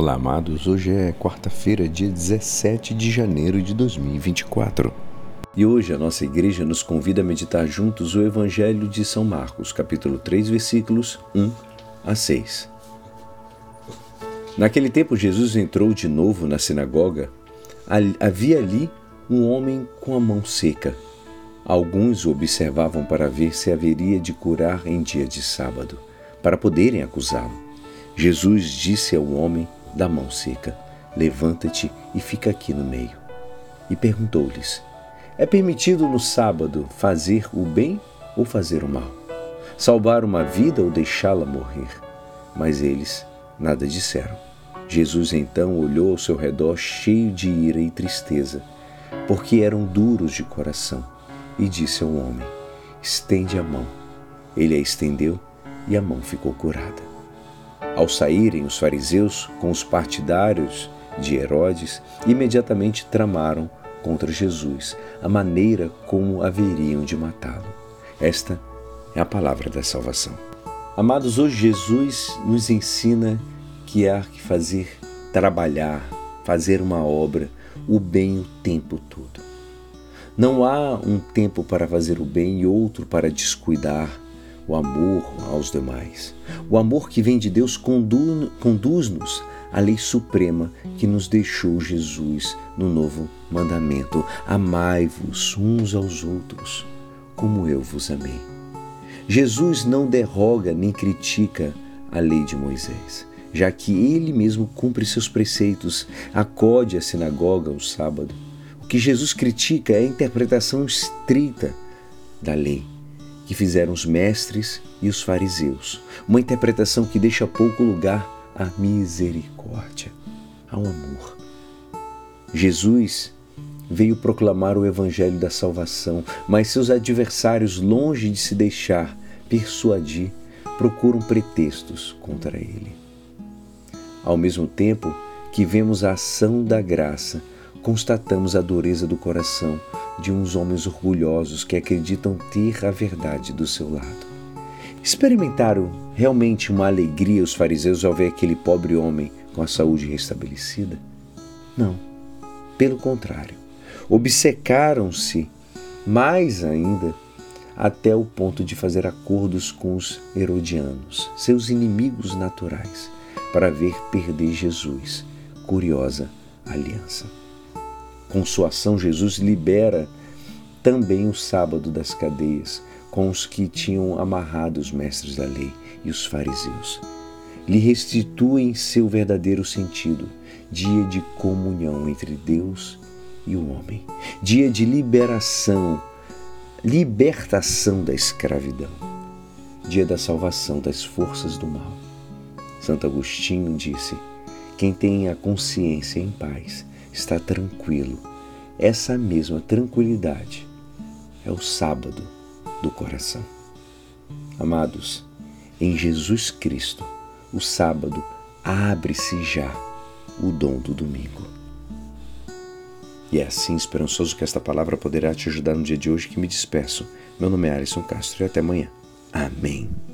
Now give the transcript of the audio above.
Olá, amados. Hoje é quarta-feira, dia 17 de janeiro de 2024. E hoje a nossa igreja nos convida a meditar juntos o Evangelho de São Marcos, capítulo 3, versículos 1 a 6. Naquele tempo, Jesus entrou de novo na sinagoga. Havia ali um homem com a mão seca. Alguns o observavam para ver se haveria de curar em dia de sábado, para poderem acusá-lo. Jesus disse ao homem da mão seca: Levanta-te e fica aqui no meio. E perguntou-lhes: É permitido no sábado fazer o bem ou fazer o mal? Salvar uma vida ou deixá-la morrer? Mas eles nada disseram. Jesus então olhou ao seu redor cheio de ira e tristeza, porque eram duros de coração, e disse ao homem: Estende a mão. Ele a estendeu e a mão ficou curada. Ao saírem os fariseus com os partidários de Herodes, imediatamente tramaram contra Jesus a maneira como haveriam de matá-lo. Esta é a palavra da salvação. Amados, hoje Jesus nos ensina que há que fazer, trabalhar, fazer uma obra, o bem o tempo todo. Não há um tempo para fazer o bem e outro para descuidar, o amor aos demais. O amor que vem de Deus conduz-nos à lei suprema que nos deixou Jesus no novo mandamento: Amai-vos uns aos outros, como eu vos amei. Jesus não derroga nem critica a lei de Moisés, já que ele mesmo cumpre seus preceitos, acode à sinagoga ao sábado. O que Jesus critica é a interpretação estrita da lei que fizeram os mestres e os fariseus. Uma interpretação que deixa pouco lugar à misericórdia, ao amor. Jesus veio proclamar o evangelho da salvação, mas seus adversários, longe de se deixar persuadir, procuram pretextos contra ele. Ao mesmo tempo que vemos a ação da graça, constatamos a dureza do coração de uns homens orgulhosos que acreditam ter a verdade do seu lado. Experimentaram realmente uma alegria os fariseus ao ver aquele pobre homem com a saúde restabelecida? Não. Pelo contrário, obcecaram-se mais ainda até o ponto de fazer acordos com os herodianos, seus inimigos naturais, para ver perder Jesus. Curiosa aliança. Com sua ação, Jesus libera também o sábado das cadeias com os que tinham amarrado os mestres da lei e os fariseus. Lhe restituem seu verdadeiro sentido, dia de comunhão entre Deus e o homem, dia de liberação, libertação da escravidão, dia da salvação das forças do mal. Santo Agostinho disse: Quem tem a consciência em paz está tranquilo. Essa mesma tranquilidade é o sábado do coração. Amados, em Jesus Cristo, o sábado abre-se já o dom do domingo. E é assim, esperançoso que esta palavra poderá te ajudar no dia de hoje que me despeço. Meu nome é Alisson Castro e até amanhã. Amém.